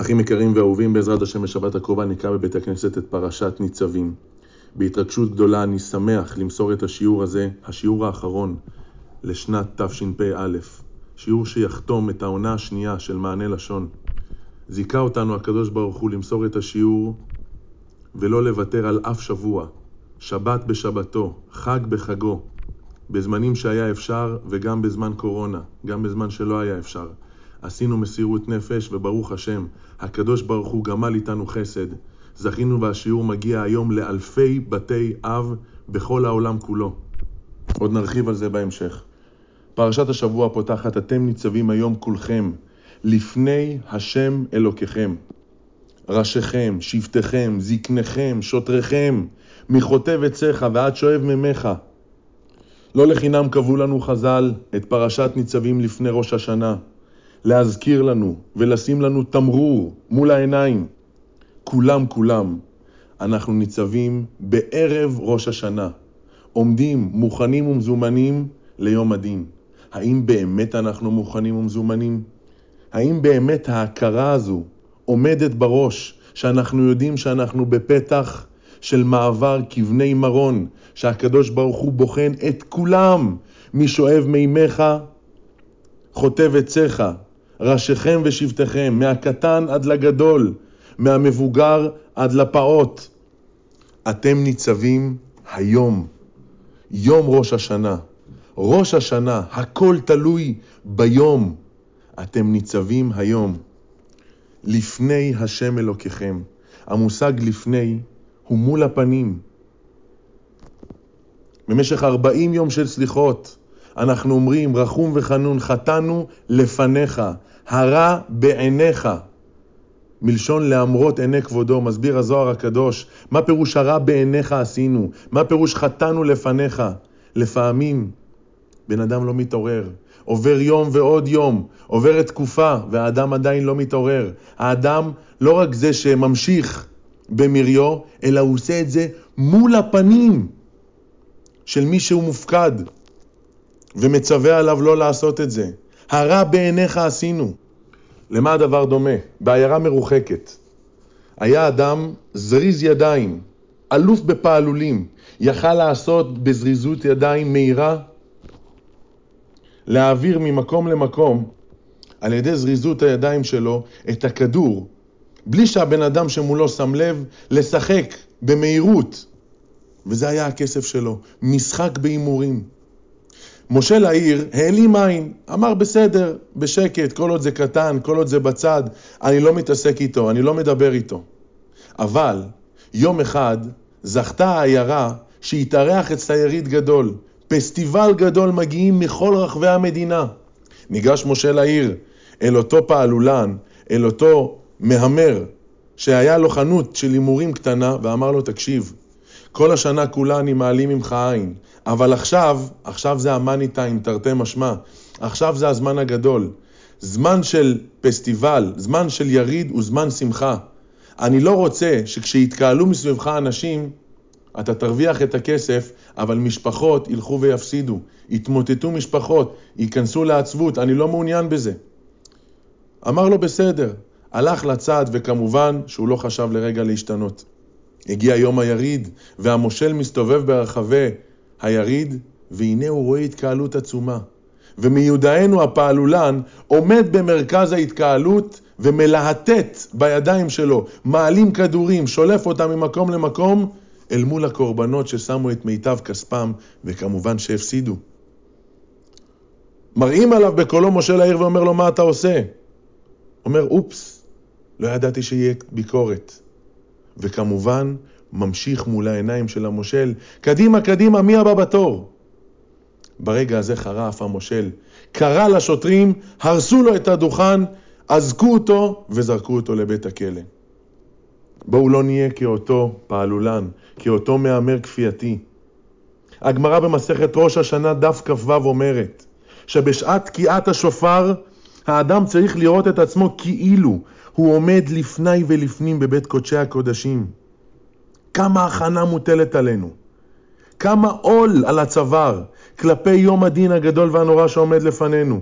אחים יקרים ואהובים, בעזרת השם בשבת הקרובה נקרא בבית הכנסת את פרשת ניצבים. בהתרגשות גדולה אני שמח למסור את השיעור הזה, השיעור האחרון לשנת תשפ"א, שיעור שיחתום את העונה השנייה של מענה לשון. זיכה אותנו הקדוש ברוך הוא למסור את השיעור ולא לוותר על אף שבוע, שבת בשבתו, חג בחגו, בזמנים שהיה אפשר וגם בזמן קורונה, גם בזמן שלא היה אפשר. עשינו מסירות נפש, וברוך השם, הקדוש ברוך הוא גמל איתנו חסד. זכינו והשיעור מגיע היום לאלפי בתי אב בכל העולם כולו. עוד נרחיב על זה בהמשך. פרשת השבוע פותחת, אתם ניצבים היום כולכם לפני השם אלוקיכם. ראשיכם, שבטיכם, זקניכם, שוטריכם, מחוטב עציך ועד שואב ממך. לא לחינם קבעו לנו חז"ל את פרשת ניצבים לפני ראש השנה. להזכיר לנו ולשים לנו תמרור מול העיניים. כולם כולם, אנחנו ניצבים בערב ראש השנה, עומדים מוכנים ומזומנים ליום הדין. האם באמת אנחנו מוכנים ומזומנים? האם באמת ההכרה הזו עומדת בראש, שאנחנו יודעים שאנחנו בפתח של מעבר כבני מרון, שהקדוש ברוך הוא בוחן את כולם, מי שואב מימיך, חוטב עציך, ראשיכם ושבטיכם, מהקטן עד לגדול, מהמבוגר עד לפעוט. אתם ניצבים היום, יום ראש השנה. ראש השנה, הכל תלוי ביום. אתם ניצבים היום, לפני השם אלוקיכם. המושג לפני הוא מול הפנים. במשך ארבעים יום של סליחות, אנחנו אומרים, רחום וחנון, חטאנו לפניך, הרע בעיניך. מלשון להמרות עיני כבודו, מסביר הזוהר הקדוש, מה פירוש הרע בעיניך עשינו? מה פירוש חטאנו לפניך? לפעמים בן אדם לא מתעורר, עובר יום ועוד יום, עוברת תקופה והאדם עדיין לא מתעורר. האדם לא רק זה שממשיך במריו, אלא הוא עושה את זה מול הפנים של מי שהוא מופקד. ומצווה עליו לא לעשות את זה. הרע בעיניך עשינו. למה הדבר דומה? בעיירה מרוחקת. היה אדם זריז ידיים, אלוף בפעלולים, יכל לעשות בזריזות ידיים מהירה, להעביר ממקום למקום, על ידי זריזות הידיים שלו, את הכדור, בלי שהבן אדם שמולו שם לב, לשחק במהירות. וזה היה הכסף שלו, משחק בהימורים. משה לעיר העלים עין, אמר בסדר, בשקט, כל עוד זה קטן, כל עוד זה בצד, אני לא מתעסק איתו, אני לא מדבר איתו. אבל יום אחד זכתה העיירה שהתארח אצלה יריד גדול, פסטיבל גדול מגיעים מכל רחבי המדינה. ניגש משה לעיר אל אותו פעלולן, אל אותו מהמר, שהיה לו חנות של הימורים קטנה, ואמר לו, תקשיב, כל השנה כולה אני מעלים ממך עין, אבל עכשיו, עכשיו זה המאני טיים, תרתי משמע. עכשיו זה הזמן הגדול. זמן של פסטיבל, זמן של יריד הוא זמן שמחה. אני לא רוצה שכשיתקהלו מסביבך אנשים, אתה תרוויח את הכסף, אבל משפחות ילכו ויפסידו. יתמוטטו משפחות, ייכנסו לעצבות, אני לא מעוניין בזה. אמר לו בסדר, הלך לצד, וכמובן שהוא לא חשב לרגע להשתנות. הגיע יום היריד, והמושל מסתובב ברחבי היריד, והנה הוא רואה התקהלות עצומה. ומיודענו הפעלולן עומד במרכז ההתקהלות ומלהטט בידיים שלו, מעלים כדורים, שולף אותם ממקום למקום, אל מול הקורבנות ששמו את מיטב כספם, וכמובן שהפסידו. מראים עליו בקולו משה לעיר ואומר לו, מה אתה עושה? אומר, אופס, לא ידעתי שיהיה ביקורת. וכמובן, ממשיך מול העיניים של המושל, קדימה, קדימה, מי הבא בתור? ברגע הזה חרף המושל, קרא לשוטרים, הרסו לו את הדוכן, אזקו אותו וזרקו אותו לבית הכלא. בואו לא נהיה כאותו פעלולן, כאותו מהמר כפייתי. הגמרא במסכת ראש השנה דף כ"ו אומרת שבשעת תקיעת השופר האדם צריך לראות את עצמו כאילו הוא עומד לפני ולפנים בבית קודשי הקודשים. כמה הכנה מוטלת עלינו, כמה עול על הצוואר כלפי יום הדין הגדול והנורא שעומד לפנינו.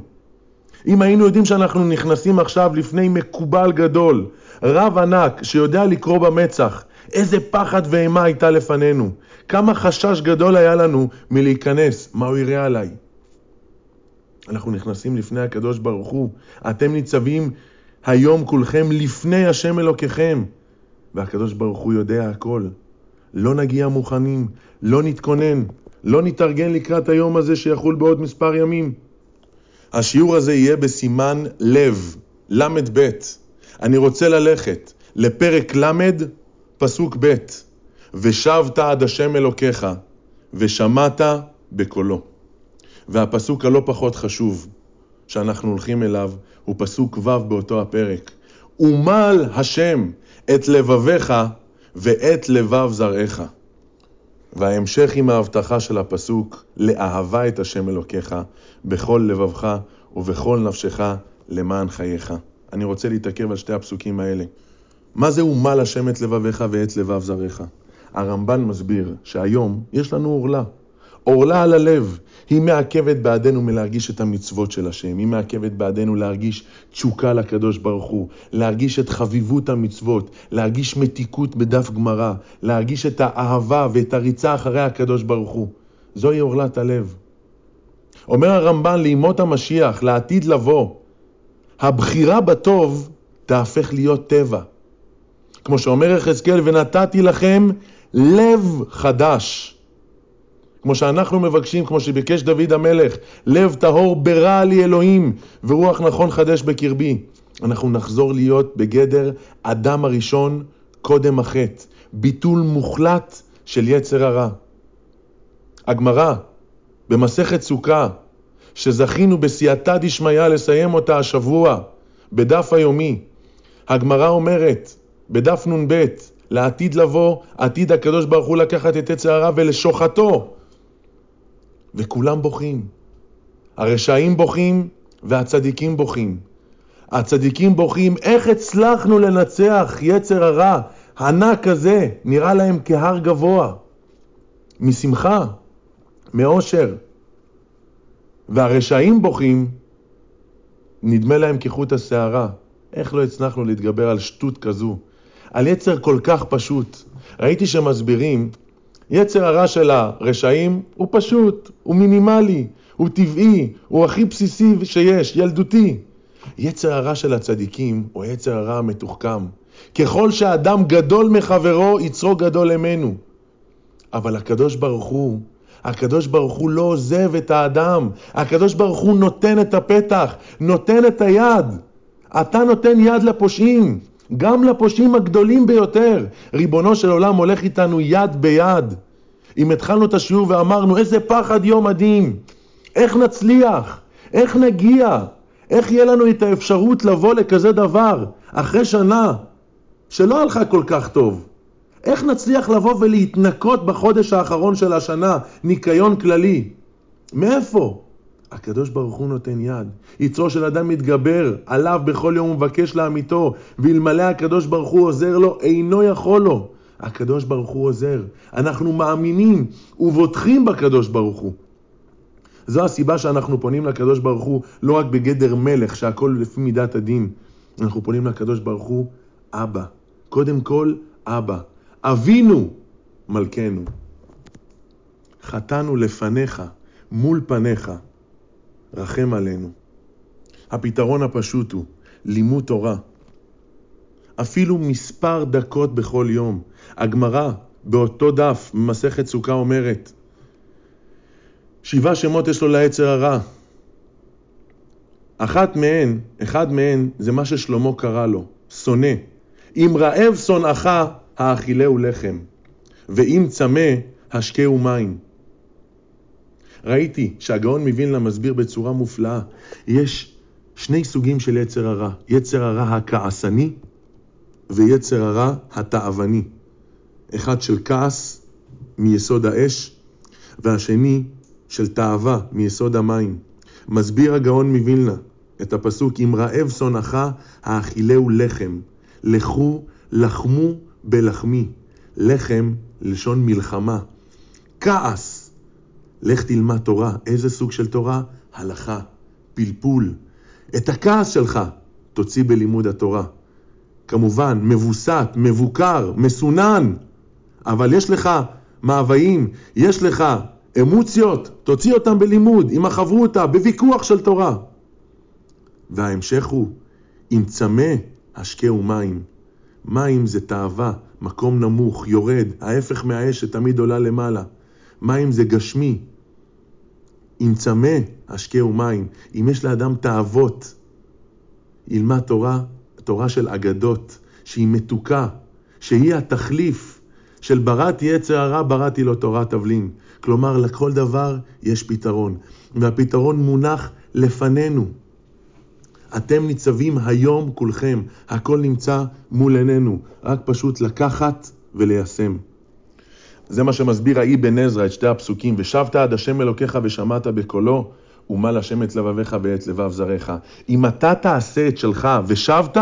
אם היינו יודעים שאנחנו נכנסים עכשיו לפני מקובל גדול, רב ענק שיודע לקרוא במצח. איזה פחד ואימה הייתה לפנינו. כמה חשש גדול היה לנו מלהיכנס. מה הוא יראה עליי? אנחנו נכנסים לפני הקדוש ברוך הוא. אתם ניצבים היום כולכם לפני השם אלוקיכם. והקדוש ברוך הוא יודע הכל. לא נגיע מוכנים, לא נתכונן, לא נתארגן לקראת היום הזה שיחול בעוד מספר ימים. השיעור הזה יהיה בסימן לב, ל"ב. אני רוצה ללכת לפרק ל', פסוק ב', ושבת עד השם אלוקיך, ושמעת בקולו. והפסוק הלא פחות חשוב שאנחנו הולכים אליו הוא פסוק ו' באותו הפרק. ומל השם את לבביך ואת לבב זרעך. וההמשך עם ההבטחה של הפסוק, לאהבה את השם אלוקיך בכל לבבך ובכל נפשך למען חייך. אני רוצה להתעכב על שתי הפסוקים האלה. מה זה ומל השם את לבביך ואת לבב זרעך? הרמב"ן מסביר שהיום יש לנו עורלה. עורלה על הלב, היא מעכבת בעדנו מלהרגיש את המצוות של השם, היא מעכבת בעדנו להרגיש תשוקה לקדוש ברוך הוא, להרגיש את חביבות המצוות, להרגיש מתיקות בדף גמרא, להרגיש את האהבה ואת הריצה אחרי הקדוש ברוך הוא. זוהי עורלת הלב. אומר הרמב"ן לימות המשיח, לעתיד לבוא, הבחירה בטוב תהפך להיות טבע. כמו שאומר יחזקאל, ונתתי לכם לב חדש. כמו שאנחנו מבקשים, כמו שביקש דוד המלך, לב טהור ברע לי אלוהים, ורוח נכון חדש בקרבי. אנחנו נחזור להיות בגדר אדם הראשון קודם החטא, ביטול מוחלט של יצר הרע. הגמרא במסכת סוכה, שזכינו בסייעתא דשמיא לסיים אותה השבוע, בדף היומי, הגמרא אומרת, בדף נ"ב, לעתיד לבוא, עתיד הקדוש ברוך הוא לקחת את יצר הרע ולשוחטו. וכולם בוכים. הרשעים בוכים והצדיקים בוכים. הצדיקים בוכים, איך הצלחנו לנצח יצר הרע הענק הזה, נראה להם כהר גבוה, משמחה, מאושר. והרשעים בוכים, נדמה להם כחוט השערה. איך לא הצלחנו להתגבר על שטות כזו? על יצר כל כך פשוט. ראיתי שמסבירים יצר הרע של הרשעים הוא פשוט, הוא מינימלי, הוא טבעי, הוא הכי בסיסי שיש, ילדותי. יצר הרע של הצדיקים הוא יצר הרע המתוחכם. ככל שאדם גדול מחברו, יצרו גדול ממנו. אבל הקדוש ברוך הוא, הקדוש ברוך הוא לא עוזב את האדם. הקדוש ברוך הוא נותן את הפתח, נותן את היד. אתה נותן יד לפושעים. גם לפושעים הגדולים ביותר. ריבונו של עולם הולך איתנו יד ביד. אם התחלנו את השיעור ואמרנו, איזה פחד יום מדהים, איך נצליח, איך נגיע, איך יהיה לנו את האפשרות לבוא לכזה דבר אחרי שנה שלא הלכה כל כך טוב. איך נצליח לבוא ולהתנקות בחודש האחרון של השנה, ניקיון כללי? מאיפה? הקדוש ברוך הוא נותן יד. יצרו של אדם מתגבר, עליו בכל יום ומבקש לאמיתו, ואלמלא הקדוש ברוך הוא עוזר לו, אינו יכול לו. הקדוש ברוך הוא עוזר. אנחנו מאמינים ובוטחים בקדוש ברוך הוא. זו הסיבה שאנחנו פונים לקדוש ברוך הוא לא רק בגדר מלך, שהכל לפי מידת הדין. אנחנו פונים לקדוש ברוך הוא, אבא. קודם כל, אבא. אבינו מלכנו. חטאנו לפניך, מול פניך. רחם עלינו. הפתרון הפשוט הוא לימוד תורה. אפילו מספר דקות בכל יום. הגמרא באותו דף, במסכת סוכה אומרת, שבעה שמות יש לו ליצר הרע. אחת מהן, אחד מהן, זה מה ששלמה קרא לו, שונא. אם רעב שונאך, האכילהו לחם, ואם צמא, השקהו מים. ראיתי שהגאון מווילנה מסביר בצורה מופלאה, יש שני סוגים של יצר הרע, יצר הרע הכעסני ויצר הרע התאווני. אחד של כעס מיסוד האש, והשני של תאווה מיסוד המים. מסביר הגאון מווילנה את הפסוק, אם רעב שונאך, האכילהו לחם. לכו, לחמו בלחמי. לחם, לשון מלחמה. כעס, לך תלמד תורה. איזה סוג של תורה? הלכה, פלפול. את הכעס שלך תוציא בלימוד התורה. כמובן, מבוסת, מבוקר, מסונן, אבל יש לך מאוויים, יש לך אמוציות, תוציא אותם בלימוד, עם החברותה, בוויכוח של תורה. וההמשך הוא, אם צמא, השקהו מים. מים זה תאווה, מקום נמוך, יורד, ההפך מהאש שתמיד עולה למעלה. מים זה גשמי. אם צמא, השקהו מים. אם יש לאדם תאוות, ילמד תורה, תורה של אגדות, שהיא מתוקה, שהיא התחליף של בראתי יצר הרע, בראתי לו תורת תבלין. כלומר, לכל דבר יש פתרון, והפתרון מונח לפנינו. אתם ניצבים היום כולכם, הכל נמצא מול עינינו, רק פשוט לקחת וליישם. זה מה שמסביר האי בן עזרא את שתי הפסוקים, ושבת עד השם אלוקיך ושמעת בקולו, ומל השם את לבביך ואת לבב זריך. אם אתה תעשה את שלך ושבת,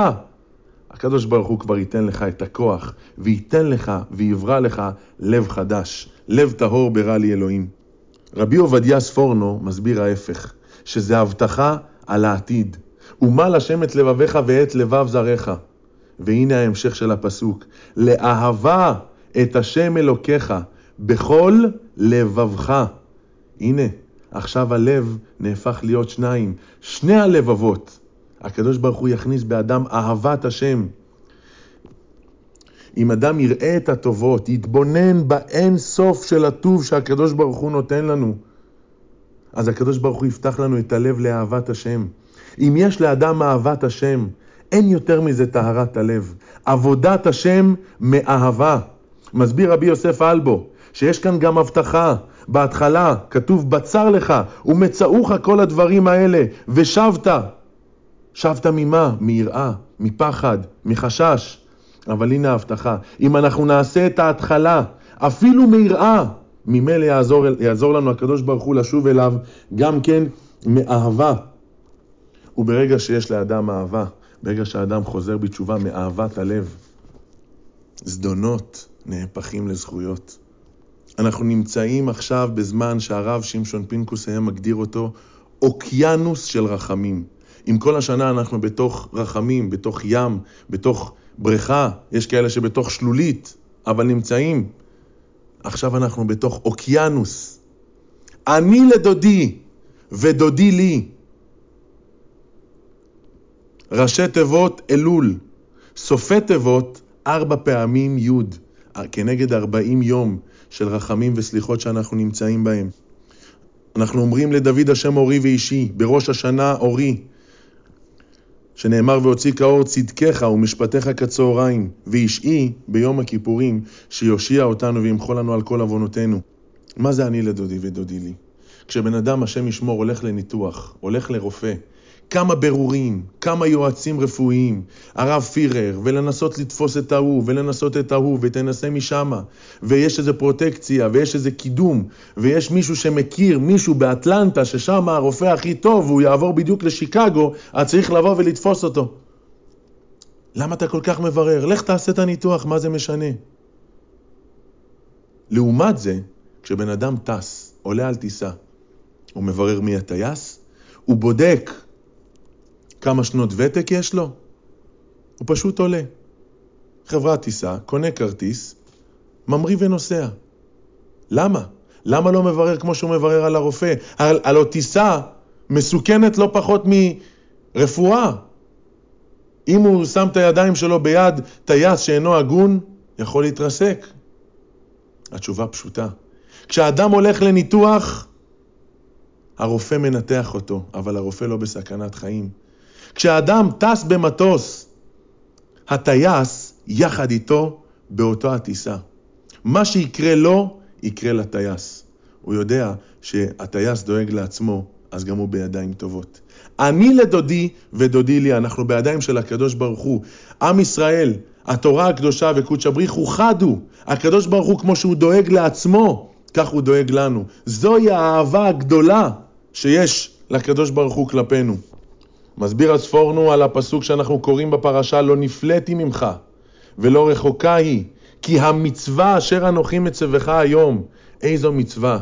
הקדוש ברוך הוא כבר ייתן לך את הכוח, וייתן לך ויברא לך לב חדש, לב טהור ברע לי אלוהים. רבי עובדיה ספורנו מסביר ההפך, שזה הבטחה על העתיד. ומל השם את לבביך ואת לבב זריך. והנה ההמשך של הפסוק, לאהבה את השם אלוקיך בכל לבבך. הנה, עכשיו הלב נהפך להיות שניים, שני הלבבות. הקדוש ברוך הוא יכניס באדם אהבת השם. אם אדם יראה את הטובות, יתבונן באין סוף של הטוב שהקדוש ברוך הוא נותן לנו, אז הקדוש ברוך הוא יפתח לנו את הלב לאהבת השם. אם יש לאדם אהבת השם, אין יותר מזה טהרת הלב. עבודת השם מאהבה. מסביר רבי יוסף אלבו, שיש כאן גם הבטחה. בהתחלה כתוב בצר לך ומצאוך כל הדברים האלה ושבת. שבת ממה? מיראה, מפחד, מחשש. אבל הנה ההבטחה, אם אנחנו נעשה את ההתחלה, אפילו מיראה, ממילא יעזור, יעזור לנו הקדוש ברוך הוא לשוב אליו גם כן מאהבה. וברגע שיש לאדם אהבה, ברגע שהאדם חוזר בתשובה מאהבת הלב, זדונות נהפכים לזכויות. אנחנו נמצאים עכשיו בזמן שהרב שמשון פינקוס היה מגדיר אותו אוקיינוס של רחמים. אם כל השנה אנחנו בתוך רחמים, בתוך ים, בתוך בריכה, יש כאלה שבתוך שלולית, אבל נמצאים. עכשיו אנחנו בתוך אוקיינוס. אני לדודי ודודי לי. ראשי תיבות אלול, סופי תיבות ארבע פעמים י', כנגד ארבעים יום של רחמים וסליחות שאנחנו נמצאים בהם. אנחנו אומרים לדוד השם אורי ואישי, בראש השנה אורי, שנאמר והוציא כאור צדקך ומשפטיך כצהריים, ואישי ביום הכיפורים, שיושיע אותנו וימחול לנו על כל עוונותינו. מה זה אני לדודי ודודי לי? כשבן אדם, השם ישמור, הולך לניתוח, הולך לרופא, כמה ברורים, כמה יועצים רפואיים, הרב פירר, ולנסות לתפוס את ההוא, ולנסות את ההוא, ותנסה משמה, ויש איזה פרוטקציה, ויש איזה קידום, ויש מישהו שמכיר מישהו באטלנטה, ששם הרופא הכי טוב, והוא יעבור בדיוק לשיקגו, אז צריך לבוא ולתפוס אותו. למה אתה כל כך מברר? לך תעשה את הניתוח, מה זה משנה? לעומת זה, כשבן אדם טס, עולה על טיסה, הוא מברר מי הטייס, הוא בודק כמה שנות ותק יש לו? הוא פשוט עולה. חברת טיסה, קונה כרטיס, ממריא ונוסע. למה? למה לא מברר כמו שהוא מברר על הרופא? הלא טיסה מסוכנת לא פחות מרפואה. אם הוא שם את הידיים שלו ביד טייס שאינו הגון, יכול להתרסק. התשובה פשוטה. כשאדם הולך לניתוח, הרופא מנתח אותו, אבל הרופא לא בסכנת חיים. כשאדם טס במטוס, הטייס יחד איתו באותו הטיסה. מה שיקרה לו, יקרה לטייס. הוא יודע שהטייס דואג לעצמו, אז גם הוא בידיים טובות. אני לדודי ודודי לי, אנחנו בידיים של הקדוש ברוך הוא. עם ישראל, התורה הקדושה וקודש הבריחו חדו. הקדוש ברוך הוא, כמו שהוא דואג לעצמו, כך הוא דואג לנו. זוהי האהבה הגדולה שיש לקדוש ברוך הוא כלפינו. מסביר הספורנו על הפסוק שאנחנו קוראים בפרשה, לא נפלאתי ממך ולא רחוקה היא, כי המצווה אשר אנוכי מצווך היום, איזו מצווה?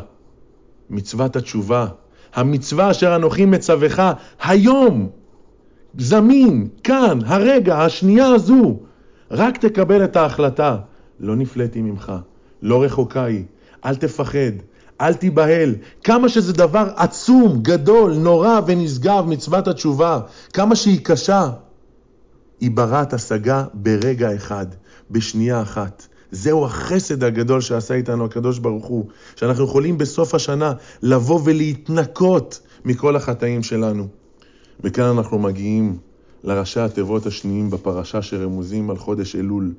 מצוות התשובה. המצווה אשר אנוכי מצווך היום, זמין, כאן, הרגע, השנייה הזו, רק תקבל את ההחלטה. לא נפלאתי ממך, לא רחוקה היא, אל תפחד, אל תיבהל. כמה שזה דבר עצום, גדול, נורא ונשגב, מצוות התשובה, כמה שהיא קשה, היא ברת השגה ברגע אחד, בשנייה אחת. זהו החסד הגדול שעשה איתנו הקדוש ברוך הוא, שאנחנו יכולים בסוף השנה לבוא ולהתנקות מכל החטאים שלנו. וכאן אנחנו מגיעים לראשי התיבות השניים בפרשה שרמוזים על חודש אלול.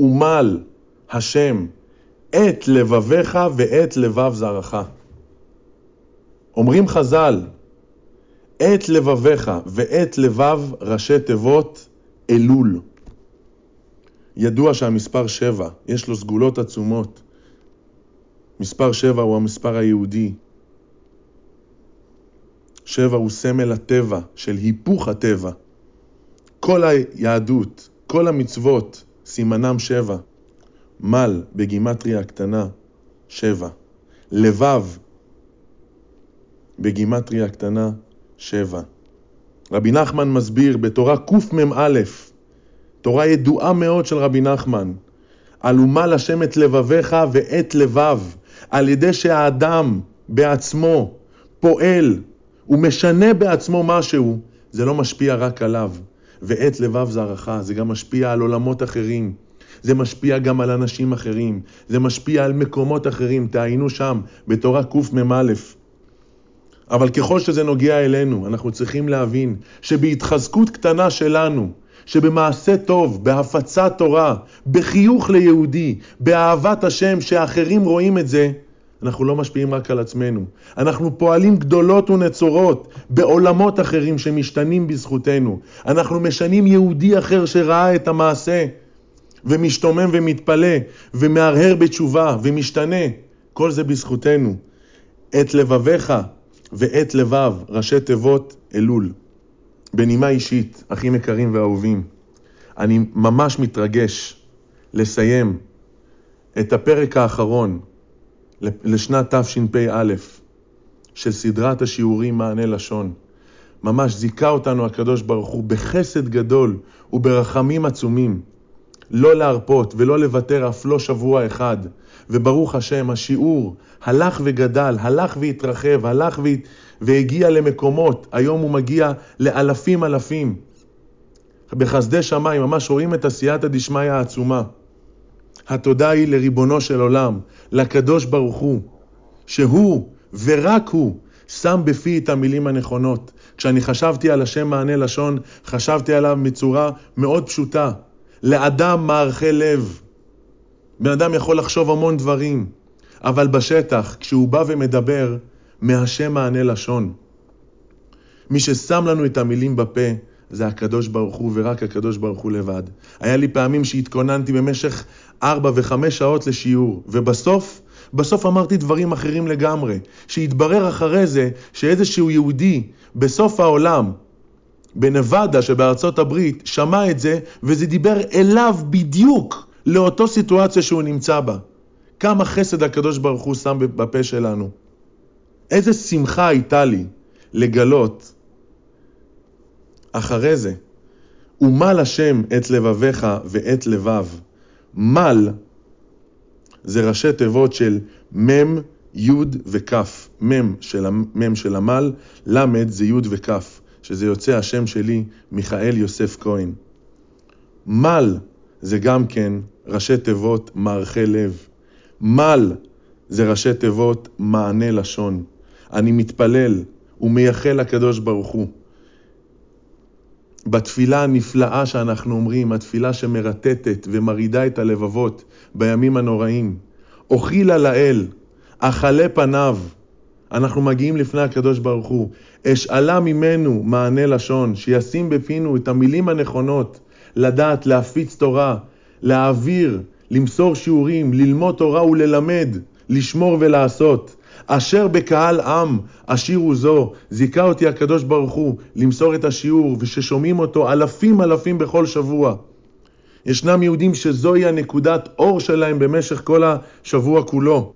ומל השם את לבביך ואת לבב זרעך. אומרים חז"ל, את לבביך ואת לבב ראשי תיבות אלול. ידוע שהמספר שבע, יש לו סגולות עצומות. מספר שבע הוא המספר היהודי. שבע הוא סמל הטבע, של היפוך הטבע. כל היהדות, כל המצוות, סימנם שבע. מל בגימטריה הקטנה, שבע. לבב בגימטריה הקטנה, שבע. רבי נחמן מסביר בתורה קמ"א, תורה ידועה מאוד של רבי נחמן, על אומה לשם את לבביך ואת לבב, על ידי שהאדם בעצמו פועל ומשנה בעצמו משהו, זה לא משפיע רק עליו. ואת לבב זרעך, זה גם משפיע על עולמות אחרים. זה משפיע גם על אנשים אחרים, זה משפיע על מקומות אחרים, תעיינו שם, בתורה קמ"א. אבל ככל שזה נוגע אלינו, אנחנו צריכים להבין שבהתחזקות קטנה שלנו, שבמעשה טוב, בהפצת תורה, בחיוך ליהודי, באהבת השם, שאחרים רואים את זה, אנחנו לא משפיעים רק על עצמנו. אנחנו פועלים גדולות ונצורות בעולמות אחרים שמשתנים בזכותנו. אנחנו משנים יהודי אחר שראה את המעשה ומשתומם ומתפלא ומהרהר בתשובה ומשתנה. כל זה בזכותנו. את לבביך ואת לבב, ראשי תיבות אלול. בנימה אישית, אחים יקרים ואהובים, אני ממש מתרגש לסיים את הפרק האחרון לשנת תשפ"א של סדרת השיעורים מענה לשון. ממש זיכה אותנו הקדוש ברוך הוא בחסד גדול וברחמים עצומים. לא להרפות ולא לוותר אף לא שבוע אחד. וברוך השם, השיעור הלך וגדל, הלך והתרחב, הלך והגיע למקומות. היום הוא מגיע לאלפים אלפים. בחסדי שמיים, ממש רואים את עשייתא דשמיא העצומה. התודה היא לריבונו של עולם, לקדוש ברוך הוא, שהוא ורק הוא שם בפי את המילים הנכונות. כשאני חשבתי על השם מענה לשון, חשבתי עליו בצורה מאוד פשוטה. לאדם מערכי לב. בן אדם יכול לחשוב המון דברים, אבל בשטח, כשהוא בא ומדבר, מהשם מענה לשון. מי ששם לנו את המילים בפה, זה הקדוש ברוך הוא ורק הקדוש ברוך הוא לבד. היה לי פעמים שהתכוננתי במשך ארבע וחמש שעות לשיעור, ובסוף, בסוף אמרתי דברים אחרים לגמרי. שהתברר אחרי זה שאיזשהו יהודי בסוף העולם, בנבדה שבארצות הברית, שמע את זה, וזה דיבר אליו בדיוק לאותו סיטואציה שהוא נמצא בה. כמה חסד הקדוש ברוך הוא שם בפה שלנו. איזה שמחה הייתה לי לגלות אחרי זה, ומל השם את לבביך ואת לבב. מל זה ראשי תיבות של מ', י' וכ'. מ' של, המל, ל' זה י' וכ', שזה יוצא השם שלי, מיכאל יוסף כהן. מל זה גם כן ראשי תיבות מערכי לב. מל זה ראשי תיבות מענה לשון. אני מתפלל ומייחל לקדוש ברוך הוא בתפילה הנפלאה שאנחנו אומרים, התפילה שמרטטת ומרעידה את הלבבות בימים הנוראים. אוכילה לאל, אכלה פניו. אנחנו מגיעים לפני הקדוש ברוך הוא. אשאלה ממנו מענה לשון, שישים בפינו את המילים הנכונות, לדעת להפיץ תורה, להעביר, למסור שיעורים, ללמוד תורה וללמד, לשמור ולעשות. אשר בקהל עם, השירו זו, זיכה אותי הקדוש ברוך הוא למסור את השיעור, וששומעים אותו אלפים אלפים בכל שבוע. ישנם יהודים שזוהי הנקודת אור שלהם במשך כל השבוע כולו.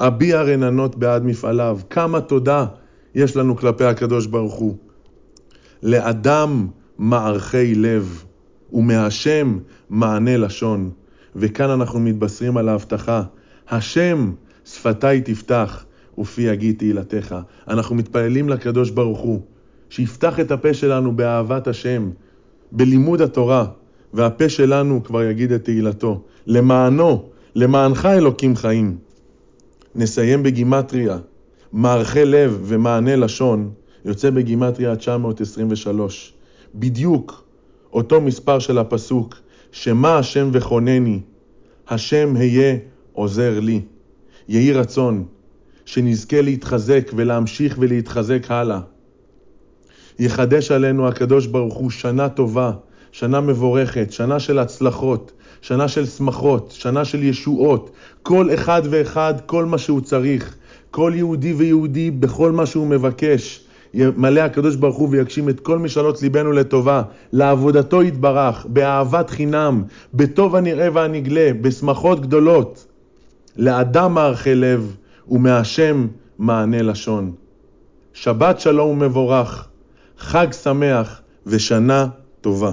אביע רננות בעד מפעליו. כמה תודה יש לנו כלפי הקדוש ברוך הוא. לאדם מערכי לב. ומהשם מענה לשון. וכאן אנחנו מתבשרים על ההבטחה, השם שפתיי תפתח ופי יגיד תהילתך. אנחנו מתפללים לקדוש ברוך הוא, שיפתח את הפה שלנו באהבת השם, בלימוד התורה, והפה שלנו כבר יגיד את תהילתו. למענו, למענך אלוקים חיים. נסיים בגימטריה, מערכי לב ומענה לשון, יוצא בגימטריה 923. בדיוק אותו מספר של הפסוק, שמה השם וכונני, השם היה עוזר לי. יהי רצון שנזכה להתחזק ולהמשיך ולהתחזק הלאה. יחדש עלינו הקדוש ברוך הוא שנה טובה, שנה מבורכת, שנה של הצלחות, שנה של שמחות, שנה של ישועות. כל אחד ואחד, כל מה שהוא צריך. כל יהודי ויהודי בכל מה שהוא מבקש. ימלא הקדוש ברוך הוא ויגשים את כל משאלות ליבנו לטובה, לעבודתו יתברך, באהבת חינם, בטוב הנראה והנגלה, בשמחות גדולות. לאדם מערכי לב, ומהשם מענה לשון. שבת שלום ומבורך, חג שמח ושנה טובה.